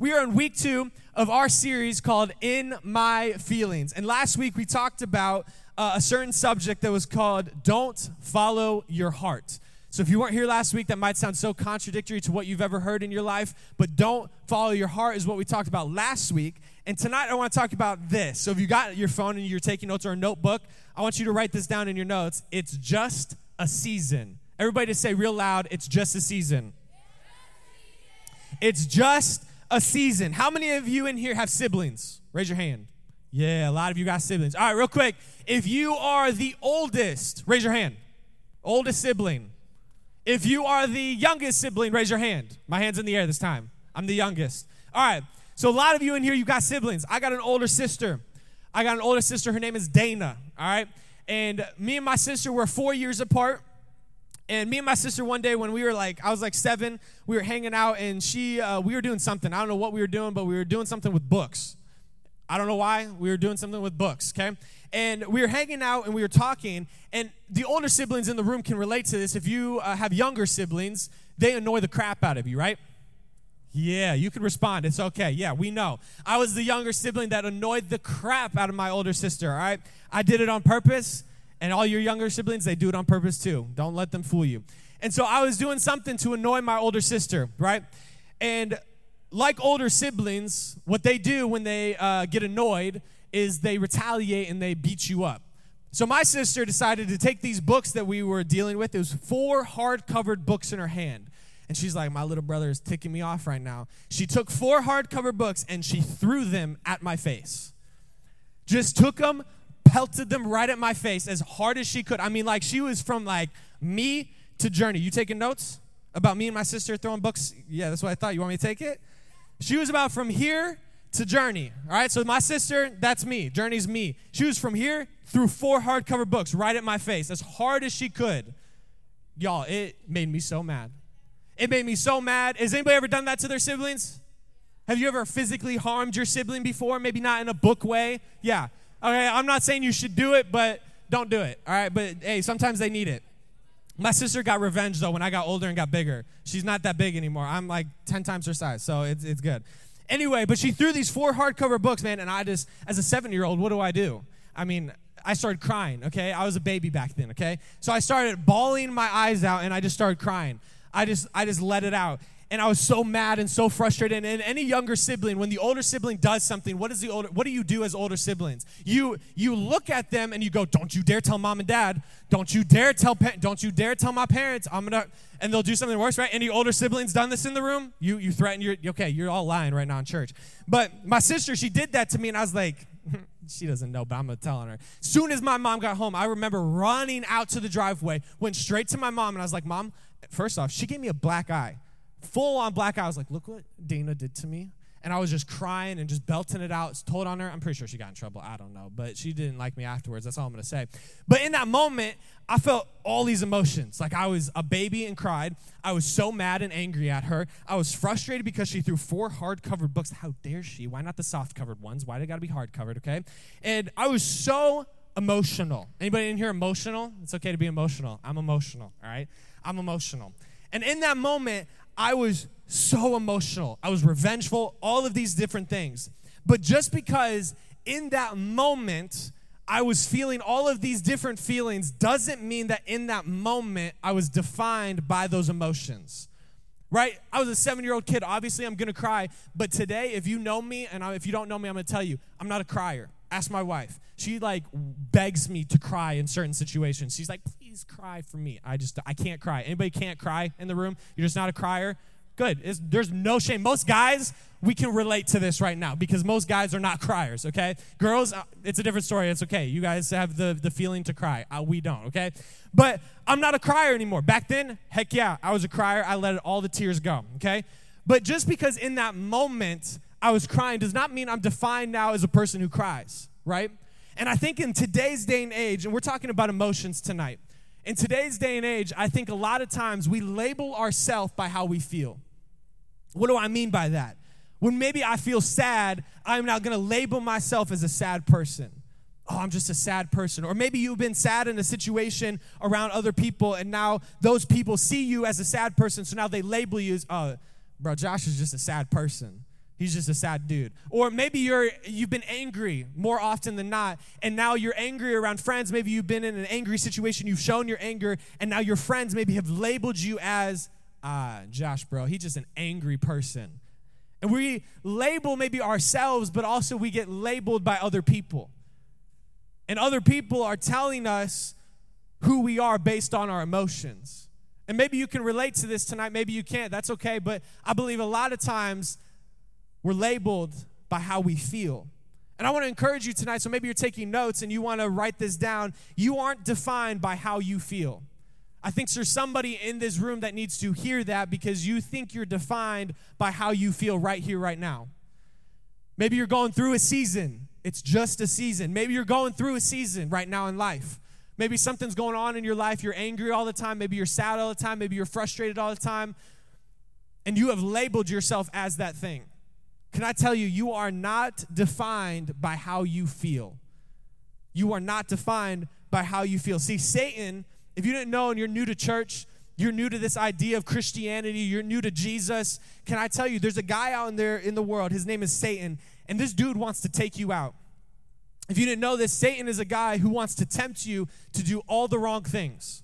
We are in week two of our series called In My Feelings. And last week we talked about uh, a certain subject that was called Don't Follow Your Heart. So if you weren't here last week, that might sound so contradictory to what you've ever heard in your life, but don't follow your heart is what we talked about last week. And tonight I want to talk about this. So if you got your phone and you're taking notes or a notebook, I want you to write this down in your notes. It's just a season. Everybody say real loud, it's just a season. It's just a season. How many of you in here have siblings? Raise your hand. Yeah, a lot of you got siblings. All right, real quick. If you are the oldest, raise your hand. Oldest sibling. If you are the youngest sibling, raise your hand. My hand's in the air this time. I'm the youngest. All right. So a lot of you in here, you got siblings. I got an older sister. I got an older sister. Her name is Dana. All right. And me and my sister were four years apart. And me and my sister one day when we were like, I was like seven, we were hanging out and she, uh, we were doing something. I don't know what we were doing, but we were doing something with books. I don't know why. We were doing something with books, okay? And we were hanging out and we were talking. And the older siblings in the room can relate to this. If you uh, have younger siblings, they annoy the crap out of you, right? Yeah, you can respond. It's okay. Yeah, we know. I was the younger sibling that annoyed the crap out of my older sister, all right? I did it on purpose. And all your younger siblings, they do it on purpose too. Don't let them fool you. And so I was doing something to annoy my older sister, right? And like older siblings, what they do when they uh, get annoyed is they retaliate and they beat you up. So my sister decided to take these books that we were dealing with. It was four hard-covered books in her hand. And she's like, My little brother is ticking me off right now. She took four hardcover books and she threw them at my face. Just took them, pelted them right at my face as hard as she could. I mean, like she was from like me to Journey. You taking notes about me and my sister throwing books? Yeah, that's what I thought. You want me to take it? She was about from here to Journey. All right, so my sister, that's me. Journey's me. She was from here threw four hardcover books right at my face as hard as she could. Y'all, it made me so mad. It made me so mad. Has anybody ever done that to their siblings? Have you ever physically harmed your sibling before? Maybe not in a book way. Yeah. Okay, I'm not saying you should do it, but don't do it. All right, but hey, sometimes they need it. My sister got revenge though when I got older and got bigger. She's not that big anymore. I'm like 10 times her size, so it's, it's good. Anyway, but she threw these four hardcover books, man, and I just, as a seven year old, what do I do? I mean, I started crying, okay? I was a baby back then, okay? So I started bawling my eyes out and I just started crying. I just I just let it out and I was so mad and so frustrated. And any younger sibling, when the older sibling does something, what is the older? What do you do as older siblings? You you look at them and you go, "Don't you dare tell mom and dad! Don't you dare tell don't you dare tell my parents! I'm gonna." And they'll do something worse, right? Any older siblings done this in the room? You you threaten your okay? You're all lying right now in church. But my sister, she did that to me, and I was like. she doesn't know, but I'm gonna tell her. Soon as my mom got home, I remember running out to the driveway, went straight to my mom, and I was like, "Mom, first off, she gave me a black eye full on black eye. I was like, look what Dana did to me. And I was just crying and just belting it out, told on her. I'm pretty sure she got in trouble. I don't know. But she didn't like me afterwards. That's all I'm going to say. But in that moment, I felt all these emotions. Like I was a baby and cried. I was so mad and angry at her. I was frustrated because she threw four hard covered books. How dare she? Why not the soft covered ones? Why it got to be hard covered, okay? And I was so emotional. Anybody in here emotional? It's okay to be emotional. I'm emotional, all right? I'm emotional. And in that moment, I was so emotional. I was revengeful, all of these different things. But just because in that moment I was feeling all of these different feelings doesn't mean that in that moment I was defined by those emotions. Right? I was a seven year old kid. Obviously, I'm going to cry. But today, if you know me, and if you don't know me, I'm going to tell you, I'm not a crier. Ask my wife. She like begs me to cry in certain situations. She's like, please cry for me. I just, I can't cry. Anybody can't cry in the room? You're just not a crier? Good. It's, there's no shame. Most guys, we can relate to this right now because most guys are not criers, okay? Girls, uh, it's a different story. It's okay. You guys have the, the feeling to cry. Uh, we don't, okay? But I'm not a crier anymore. Back then, heck yeah, I was a crier. I let all the tears go, okay? But just because in that moment I was crying does not mean I'm defined now as a person who cries, right? And I think in today's day and age, and we're talking about emotions tonight, in today's day and age, I think a lot of times we label ourselves by how we feel. What do I mean by that? When maybe I feel sad, I'm not gonna label myself as a sad person. Oh, I'm just a sad person. Or maybe you've been sad in a situation around other people, and now those people see you as a sad person, so now they label you as, oh, bro, Josh is just a sad person. He's just a sad dude. Or maybe you're you've been angry more often than not, and now you're angry around friends. Maybe you've been in an angry situation, you've shown your anger, and now your friends maybe have labeled you as ah, Josh, bro, he's just an angry person. And we label maybe ourselves, but also we get labeled by other people. And other people are telling us who we are based on our emotions. And maybe you can relate to this tonight, maybe you can't. That's okay, but I believe a lot of times we're labeled by how we feel. And I want to encourage you tonight, so maybe you're taking notes and you want to write this down. You aren't defined by how you feel. I think there's somebody in this room that needs to hear that because you think you're defined by how you feel right here, right now. Maybe you're going through a season. It's just a season. Maybe you're going through a season right now in life. Maybe something's going on in your life. You're angry all the time. Maybe you're sad all the time. Maybe you're frustrated all the time. And you have labeled yourself as that thing. Can I tell you, you are not defined by how you feel. You are not defined by how you feel. See, Satan, if you didn't know and you're new to church, you're new to this idea of Christianity, you're new to Jesus, can I tell you, there's a guy out in there in the world, his name is Satan, and this dude wants to take you out. If you didn't know this, Satan is a guy who wants to tempt you to do all the wrong things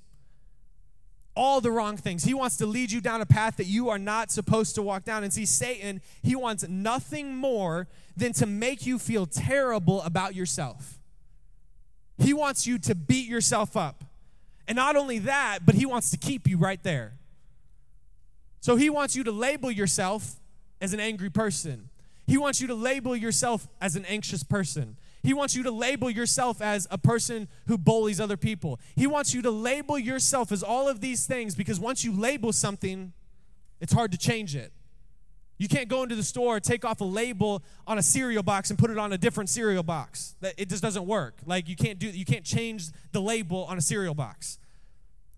all the wrong things. He wants to lead you down a path that you are not supposed to walk down. And see, Satan, he wants nothing more than to make you feel terrible about yourself. He wants you to beat yourself up. And not only that, but he wants to keep you right there. So he wants you to label yourself as an angry person. He wants you to label yourself as an anxious person. He wants you to label yourself as a person who bullies other people. He wants you to label yourself as all of these things because once you label something, it's hard to change it. You can't go into the store, take off a label on a cereal box and put it on a different cereal box. It just doesn't work. Like you can't do you can't change the label on a cereal box.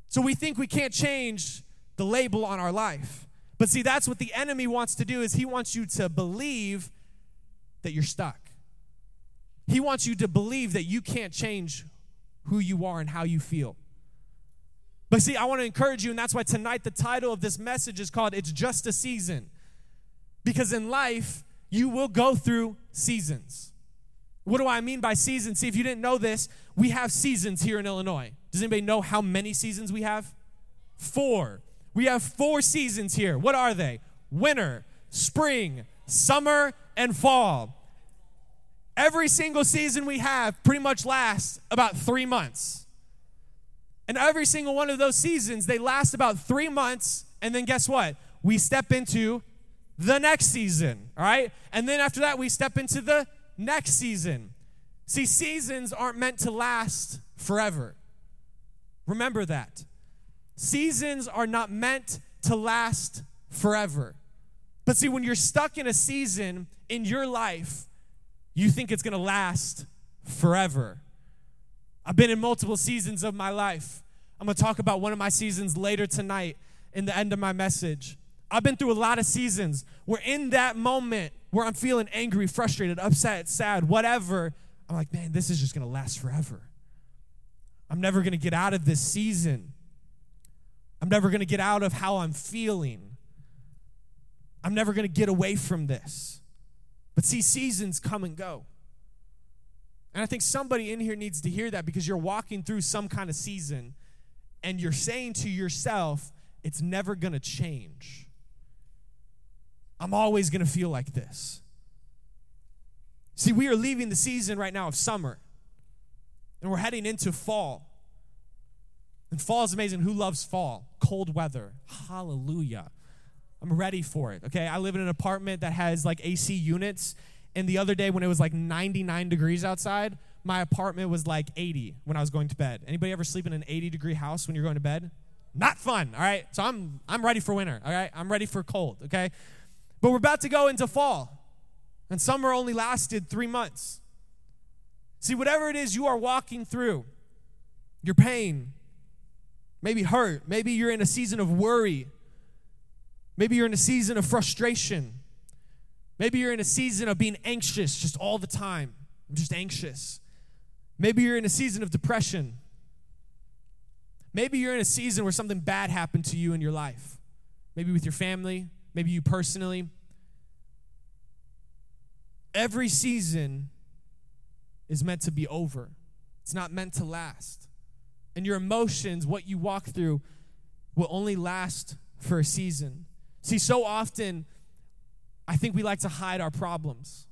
So we think we can't change the label on our life. But see, that's what the enemy wants to do is he wants you to believe that you're stuck. He wants you to believe that you can't change who you are and how you feel. But see, I want to encourage you, and that's why tonight the title of this message is called It's Just a Season. Because in life, you will go through seasons. What do I mean by seasons? See, if you didn't know this, we have seasons here in Illinois. Does anybody know how many seasons we have? Four. We have four seasons here. What are they? Winter, spring, summer, and fall. Every single season we have pretty much lasts about three months. And every single one of those seasons, they last about three months. And then guess what? We step into the next season, all right? And then after that, we step into the next season. See, seasons aren't meant to last forever. Remember that. Seasons are not meant to last forever. But see, when you're stuck in a season in your life, you think it's gonna last forever. I've been in multiple seasons of my life. I'm gonna talk about one of my seasons later tonight in the end of my message. I've been through a lot of seasons where, in that moment where I'm feeling angry, frustrated, upset, sad, whatever, I'm like, man, this is just gonna last forever. I'm never gonna get out of this season. I'm never gonna get out of how I'm feeling. I'm never gonna get away from this. But see, seasons come and go. And I think somebody in here needs to hear that because you're walking through some kind of season and you're saying to yourself, it's never going to change. I'm always going to feel like this. See, we are leaving the season right now of summer and we're heading into fall. And fall is amazing. Who loves fall? Cold weather. Hallelujah. I'm ready for it. Okay, I live in an apartment that has like AC units, and the other day when it was like 99 degrees outside, my apartment was like 80 when I was going to bed. Anybody ever sleep in an 80 degree house when you're going to bed? Not fun. All right, so I'm I'm ready for winter. All right, I'm ready for cold. Okay, but we're about to go into fall, and summer only lasted three months. See, whatever it is you are walking through, your pain, maybe hurt, maybe you're in a season of worry Maybe you're in a season of frustration. Maybe you're in a season of being anxious just all the time. I'm just anxious. Maybe you're in a season of depression. Maybe you're in a season where something bad happened to you in your life. Maybe with your family, maybe you personally. Every season is meant to be over, it's not meant to last. And your emotions, what you walk through, will only last for a season. See, so often, I think we like to hide our problems.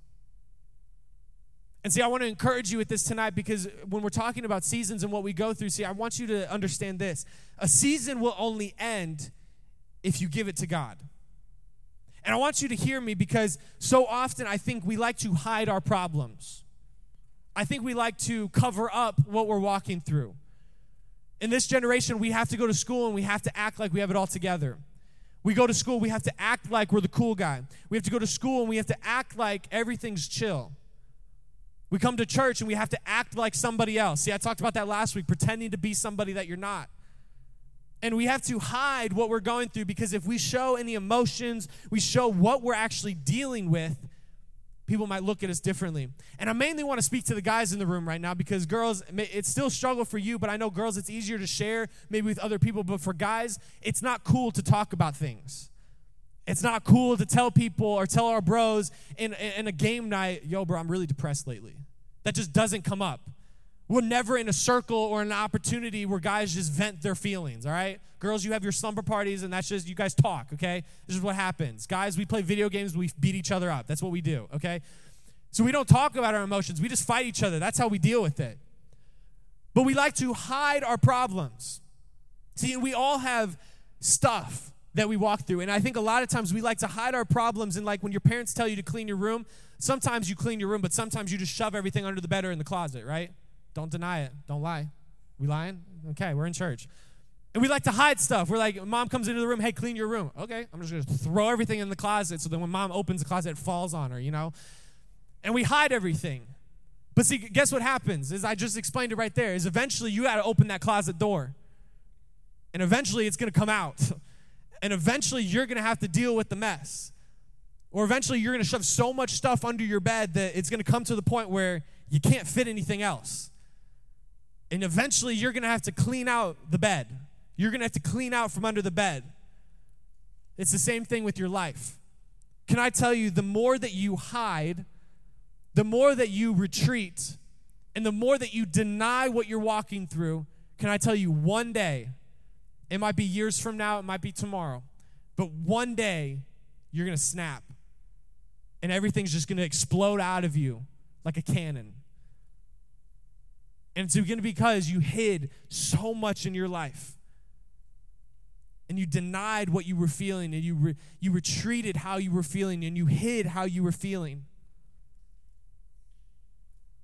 And see, I want to encourage you with this tonight because when we're talking about seasons and what we go through, see, I want you to understand this. A season will only end if you give it to God. And I want you to hear me because so often I think we like to hide our problems. I think we like to cover up what we're walking through. In this generation, we have to go to school and we have to act like we have it all together. We go to school, we have to act like we're the cool guy. We have to go to school and we have to act like everything's chill. We come to church and we have to act like somebody else. See, I talked about that last week, pretending to be somebody that you're not. And we have to hide what we're going through because if we show any emotions, we show what we're actually dealing with, people might look at us differently. And I mainly want to speak to the guys in the room right now because girls, it's still struggle for you, but I know girls, it's easier to share maybe with other people. But for guys, it's not cool to talk about things. It's not cool to tell people or tell our bros in, in a game night, yo, bro, I'm really depressed lately. That just doesn't come up. We're never in a circle or an opportunity where guys just vent their feelings, all right? Girls, you have your slumber parties and that's just, you guys talk, okay? This is what happens. Guys, we play video games, we beat each other up. That's what we do, okay? So we don't talk about our emotions, we just fight each other. That's how we deal with it. But we like to hide our problems. See, we all have stuff that we walk through. And I think a lot of times we like to hide our problems. And like when your parents tell you to clean your room, sometimes you clean your room, but sometimes you just shove everything under the bed or in the closet, right? Don't deny it. Don't lie. We lying? Okay, we're in church. And we like to hide stuff. We're like, mom comes into the room, hey, clean your room. Okay, I'm just gonna throw everything in the closet so that when mom opens the closet, it falls on her, you know? And we hide everything. But see, guess what happens? Is I just explained it right there, is eventually you gotta open that closet door. And eventually it's gonna come out. and eventually you're to have to deal with the mess. Or eventually you're to shove so much stuff under your bed that it's to come to the point where you can't fit anything else. And eventually you're going to have to clean out the bed. You're going to have to clean out from under the bed. It's the same thing with your life. Can I tell you, the more that you hide, the more that you retreat, and the more that you deny what you're walking through, can I tell you, one day it might be years from now, it might be tomorrow. But one day, you're going to snap. And everything's just going to explode out of you like a cannon. And it's going to be because you hid so much in your life. And you denied what you were feeling, and you, re- you retreated how you were feeling, and you hid how you were feeling.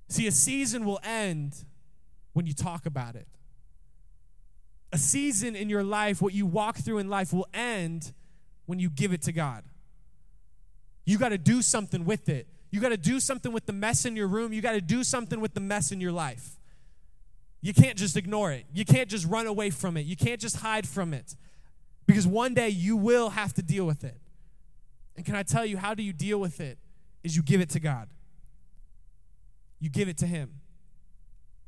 See, a season will end when you talk about it a season in your life, what you walk through in life, will end when you give it to God. You got to do something with it. You got to do something with the mess in your room. You got to do something with the mess in your life. You can't just ignore it. You can't just run away from it. You can't just hide from it. Because one day you will have to deal with it. And can I tell you, how do you deal with it? Is you give it to God. You give it to Him.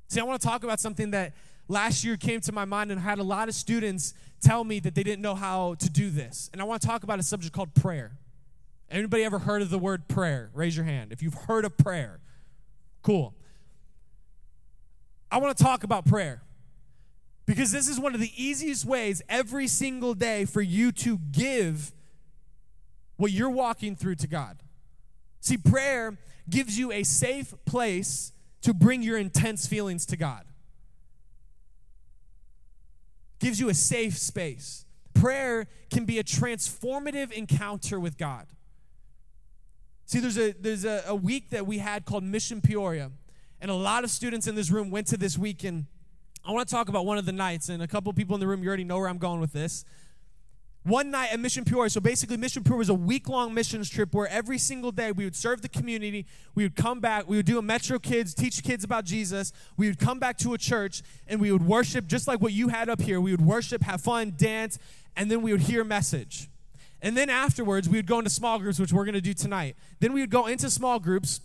See, I want to talk about something that last year came to my mind and I had a lot of students tell me that they didn't know how to do this. And I want to talk about a subject called prayer. Anybody ever heard of the word prayer? Raise your hand if you've heard of prayer. Cool. I want to talk about prayer because this is one of the easiest ways every single day for you to give what you're walking through to God. See, prayer gives you a safe place to bring your intense feelings to God gives you a safe space. Prayer can be a transformative encounter with God. See, there's a there's a, a week that we had called Mission Peoria, and a lot of students in this room went to this week. And I want to talk about one of the nights, and a couple people in the room, you already know where I'm going with this one night at Mission Peoria. So basically, Mission Peoria was a week long missions trip where every single day we would serve the community. We would come back. We would do a Metro Kids, teach kids about Jesus. We would come back to a church and we would worship just like what you had up here. We would worship, have fun, dance, and then we would hear a message. And then afterwards, we would go into small groups, which we're going to do tonight. Then we would go into small groups.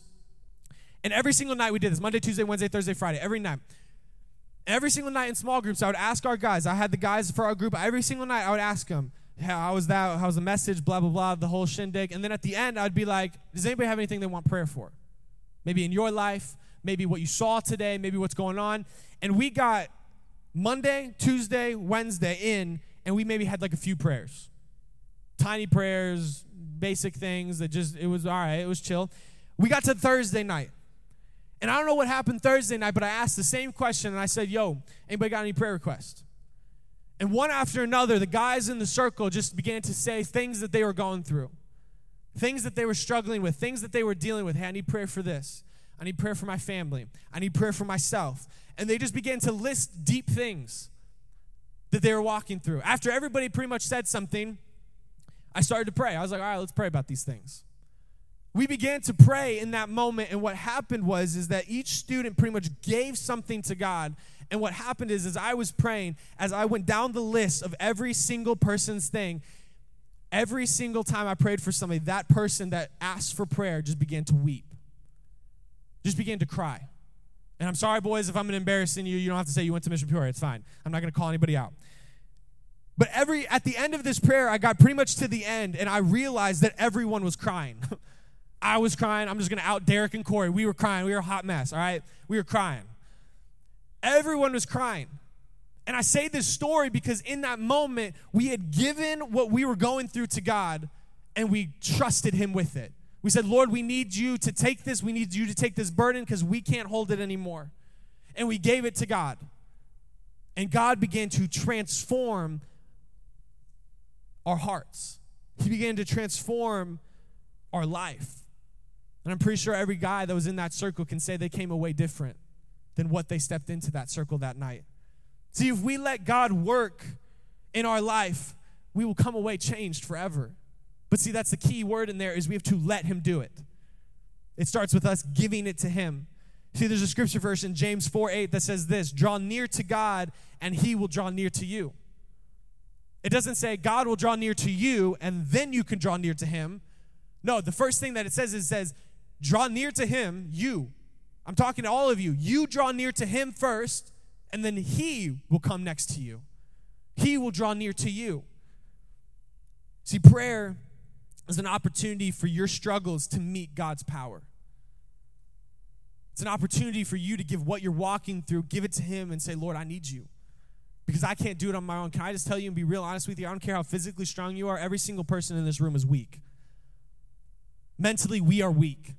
And every single night we did this Monday, Tuesday, Wednesday, Thursday, Friday, every night. Every single night in small groups, I would ask our guys. I had the guys for our group. Every single night, I would ask them, how was that? How was the message? Blah, blah, blah, the whole shindig. And then at the end, I'd be like, does anybody have anything they want prayer for? maybe in your life, maybe what you saw today, maybe what's going on. And we got Monday, Tuesday, Wednesday in, and we maybe had like a few prayers. Tiny prayers, basic things that just, it was all right, it was chill. We got to Thursday night. And I don't know what happened Thursday night, but I asked the same question and I said, Yo, anybody got any prayer requests? And one after another, the guys in the circle just began to say things that they were going through, things that they were struggling with, things that they were dealing with. Hey, I need prayer for this. I need prayer for my family. I need prayer for myself. And they just began to list deep things that they were walking through. After everybody pretty much said something, I started to pray. I was like, all right, let's pray about these things. We began to pray in that moment, and what happened was is that each student pretty much gave something to God. And what happened is, as I was praying, as I went down the list of every single person's thing, every single time I prayed for somebody, that person that asked for prayer just began to weep just began to cry. And I'm sorry, boys, if I'm embarrassing you, you don't have to say you went to Mission Peoria. It's fine. I'm not going to call anybody out. But every at the end of this prayer, I got pretty much to the end, and I realized that everyone was crying. I was crying. I'm just going to out Derek and Corey. We were crying. We were a hot mess, all right? We were crying. Everyone was crying. And I say this story because in that moment, we had given what we were going through to God, and we trusted Him with it. We said, Lord, we need you to take this. We need you to take this burden because we can't hold it anymore. And we gave it to God. And God began to transform our hearts, He began to transform our life. And I'm pretty sure every guy that was in that circle can say they came away different than what they stepped into that circle that night. See, if we let God work in our life, we will come away changed forever. But see, that's the key word in there is we have to let him do it. It starts with us giving it to him. See, there's a scripture verse in James 4 8 that says this draw near to God, and he will draw near to you. It doesn't say God will draw near to you, and then you can draw near to him. No, the first thing that it says is it says, draw near to him, you. I'm talking to all of you. You draw near to him first, and then he will come next to you. He will draw near to you. See, prayer is an opportunity for your struggles to meet God's power. It's an opportunity for you to give what you're walking through, give it to Him and say, Lord, I need you. Because I can't do it on my own. Can I just tell you and be real honest with you? I don't care how physically strong you are, every single person in this room is weak. Mentally, we are weak.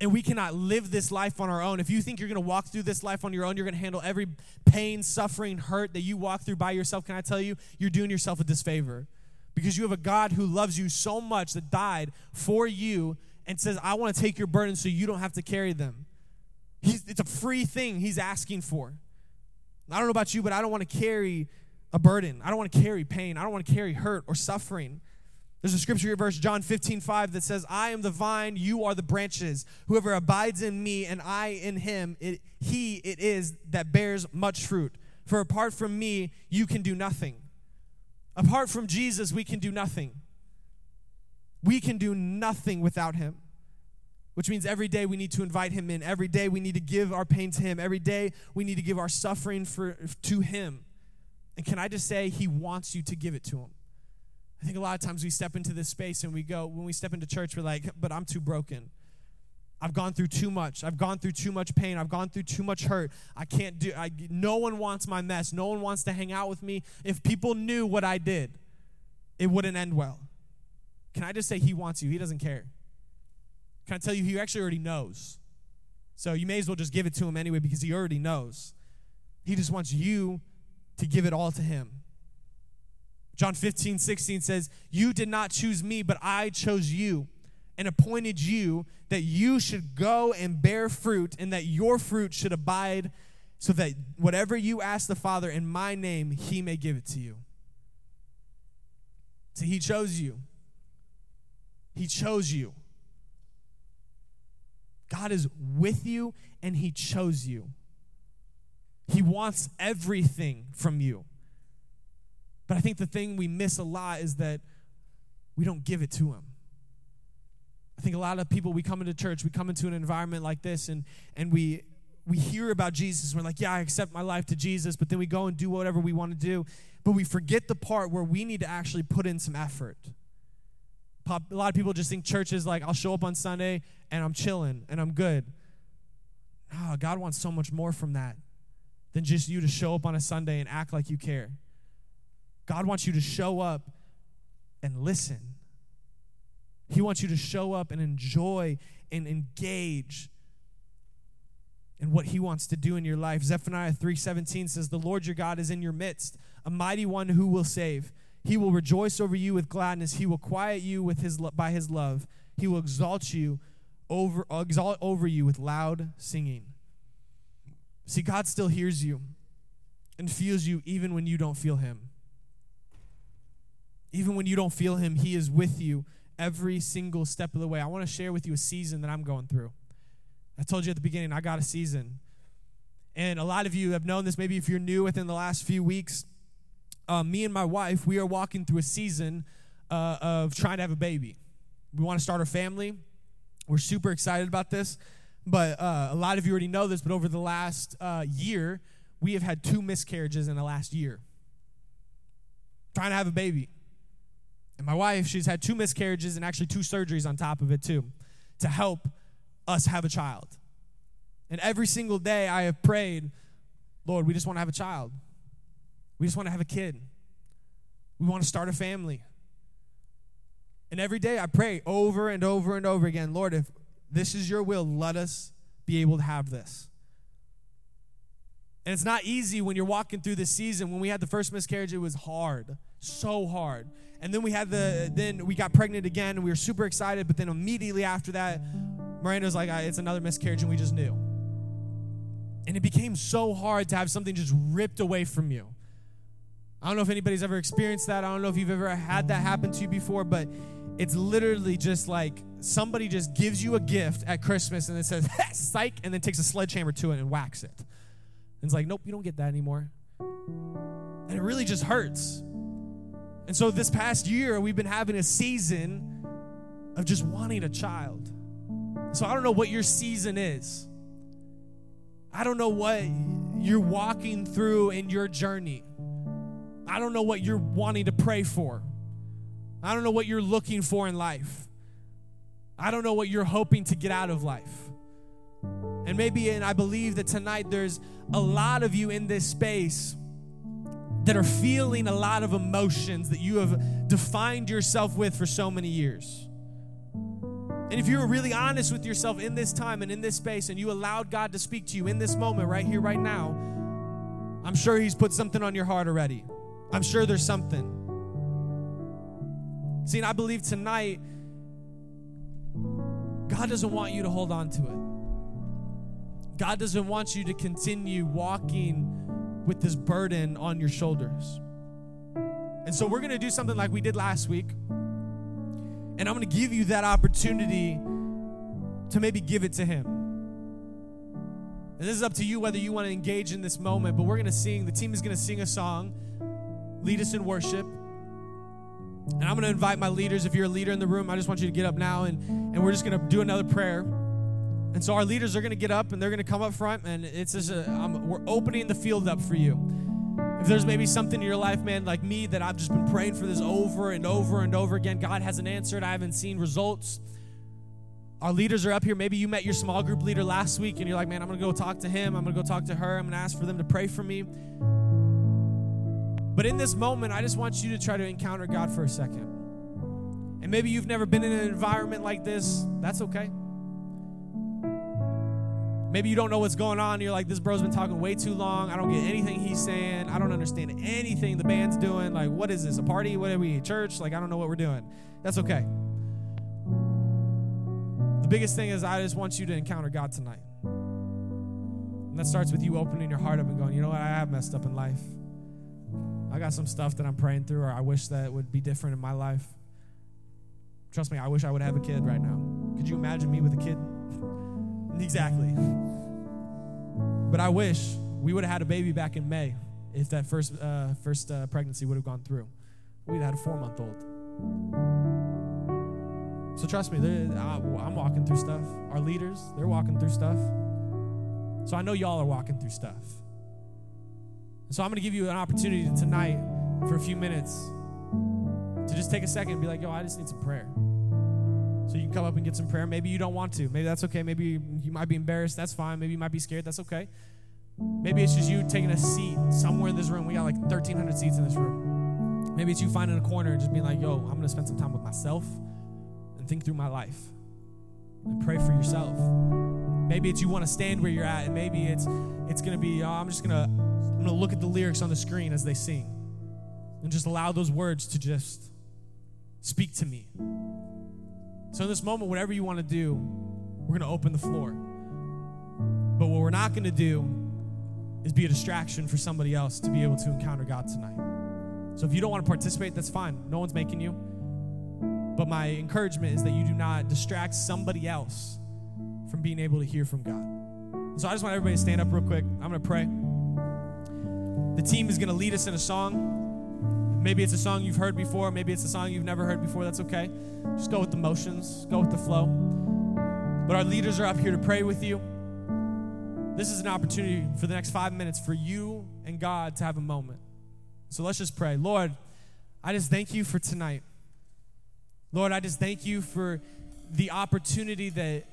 And we cannot live this life on our own. If you think you're going to walk through this life on your own, you're going to handle every pain, suffering, hurt that you walk through by yourself. Can I tell you? You're doing yourself a disfavor because you have a God who loves you so much that died for you and says, I want to take your burdens so you don't have to carry them. He's, it's a free thing he's asking for. I don't know about you, but I don't want to carry a burden. I don't want to carry pain. I don't want to carry hurt or suffering. There's a scripture here verse, John 15, 5, that says, I am the vine, you are the branches. Whoever abides in me and I in him, it, he it is that bears much fruit. For apart from me, you can do nothing. Apart from Jesus, we can do nothing. We can do nothing without him. Which means every day we need to invite him in. Every day we need to give our pain to him. Every day we need to give our suffering for, to him. And can I just say, he wants you to give it to him. I think a lot of times we step into this space and we go, when we step into church, we're like, but I'm too broken. I've gone through too much. I've gone through too much pain. I've gone through too much hurt. I can't do I no one wants my mess. No one wants to hang out with me. If people knew what I did, it wouldn't end well. Can I just say he wants you? He doesn't care. Can I tell you he actually already knows. So you may as well just give it to him anyway because he already knows. He just wants you to give it all to him. John 15, 16 says, You did not choose me, but I chose you and appointed you that you should go and bear fruit and that your fruit should abide so that whatever you ask the Father in my name, he may give it to you. So he chose you. He chose you. God is with you and he chose you. He wants everything from you. But I think the thing we miss a lot is that we don't give it to him. I think a lot of people we come into church, we come into an environment like this and and we we hear about Jesus. We're like, yeah, I accept my life to Jesus, but then we go and do whatever we want to do. But we forget the part where we need to actually put in some effort. A lot of people just think church is like, I'll show up on Sunday and I'm chilling and I'm good. No, God wants so much more from that than just you to show up on a Sunday and act like you care. God wants you to show up and listen. He wants you to show up and enjoy and engage in what he wants to do in your life. Zephaniah 3:17 says, "The Lord your God is in your midst, a mighty one who will save. He will rejoice over you with gladness. He will quiet you with his by his love. He will exalt you over exalt over you with loud singing." See, God still hears you and feels you even when you don't feel him. Even when you don't feel him, he is with you every single step of the way. I want to share with you a season that I'm going through. I told you at the beginning, I got a season. And a lot of you have known this, maybe if you're new within the last few weeks. Um, me and my wife, we are walking through a season uh, of trying to have a baby. We want to start a family. We're super excited about this. But uh, a lot of you already know this, but over the last uh, year, we have had two miscarriages in the last year. Trying to have a baby. And my wife, she's had two miscarriages and actually two surgeries on top of it, too, to help us have a child. And every single day I have prayed, Lord, we just want to have a child. We just want to have a kid. We want to start a family. And every day I pray over and over and over again, Lord, if this is your will, let us be able to have this. And it's not easy when you're walking through this season. When we had the first miscarriage, it was hard, so hard. And then we had the, then we got pregnant again, and we were super excited. But then immediately after that, Miranda was like, ah, it's another miscarriage, and we just knew. And it became so hard to have something just ripped away from you. I don't know if anybody's ever experienced that. I don't know if you've ever had that happen to you before, but it's literally just like somebody just gives you a gift at Christmas and it says, psych, and then takes a sledgehammer to it and whacks it. And it's like, nope, you don't get that anymore. And it really just hurts. And so this past year, we've been having a season of just wanting a child. So I don't know what your season is. I don't know what you're walking through in your journey. I don't know what you're wanting to pray for. I don't know what you're looking for in life. I don't know what you're hoping to get out of life. And maybe, and I believe that tonight there's a lot of you in this space that are feeling a lot of emotions that you have defined yourself with for so many years. And if you were really honest with yourself in this time and in this space, and you allowed God to speak to you in this moment, right here, right now, I'm sure He's put something on your heart already. I'm sure there's something. See, and I believe tonight, God doesn't want you to hold on to it. God doesn't want you to continue walking with this burden on your shoulders. And so we're going to do something like we did last week. And I'm going to give you that opportunity to maybe give it to Him. And this is up to you whether you want to engage in this moment, but we're going to sing, the team is going to sing a song, lead us in worship. And I'm going to invite my leaders. If you're a leader in the room, I just want you to get up now and, and we're just going to do another prayer. And so our leaders are going to get up and they're going to come up front, and it's just a, um, we're opening the field up for you. If there's maybe something in your life, man, like me, that I've just been praying for this over and over and over again, God hasn't answered, I haven't seen results. Our leaders are up here. Maybe you met your small group leader last week and you're like, man, I'm going to go talk to him. I'm going to go talk to her. I'm going to ask for them to pray for me. But in this moment, I just want you to try to encounter God for a second. And maybe you've never been in an environment like this. That's okay. Maybe you don't know what's going on. You're like, this bro's been talking way too long. I don't get anything he's saying. I don't understand anything the band's doing. Like, what is this? A party? What are we? Church? Like, I don't know what we're doing. That's okay. The biggest thing is, I just want you to encounter God tonight. And that starts with you opening your heart up and going, you know what? I have messed up in life. I got some stuff that I'm praying through, or I wish that would be different in my life. Trust me, I wish I would have a kid right now. Could you imagine me with a kid? Exactly. But I wish we would have had a baby back in May if that first uh, first uh, pregnancy would have gone through. We'd have had a four month old. So trust me, I'm walking through stuff. Our leaders, they're walking through stuff. So I know y'all are walking through stuff. So I'm going to give you an opportunity tonight for a few minutes to just take a second and be like, yo, I just need some prayer. So you can come up and get some prayer. Maybe you don't want to. Maybe that's okay. Maybe you might be embarrassed. That's fine. Maybe you might be scared. That's okay. Maybe it's just you taking a seat somewhere in this room. We got like 1,300 seats in this room. Maybe it's you finding a corner and just being like, yo, I'm going to spend some time with myself and think through my life and pray for yourself. Maybe it's you want to stand where you're at, and maybe it's it's to be, oh, I'm just to I'm to look at the lyrics on the screen as they sing and just allow those words to just speak to me. So, in this moment, whatever you want to do, we're going to open the floor. But what we're not going to do is be a distraction for somebody else to be able to encounter God tonight. So, if you don't want to participate, that's fine. No one's making you. But my encouragement is that you do not distract somebody else from being able to hear from God. So, I just want everybody to stand up real quick. I'm going to pray. The team is going to lead us in a song. Maybe it's a song you've heard before, maybe it's a song you've never heard before. That's okay. Just go with the motions, go with the flow. But our leaders are up here to pray with you. This is an opportunity for the next five minutes for you and God to have a moment. So let's just pray. Lord, I just thank you for tonight. Lord, I just thank you for the opportunity that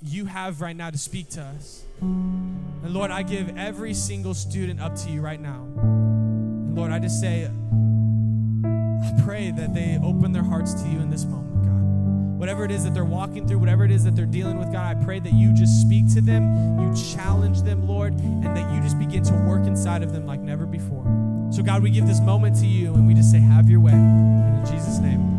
you have right now to speak to us. And Lord, I give every single student up to you right now. And Lord, I just say, I pray that they open their hearts to you in this moment, God. Whatever it is that they're walking through, whatever it is that they're dealing with, God, I pray that you just speak to them, you challenge them, Lord, and that you just begin to work inside of them like never before. So, God, we give this moment to you and we just say, Have your way. And in Jesus' name.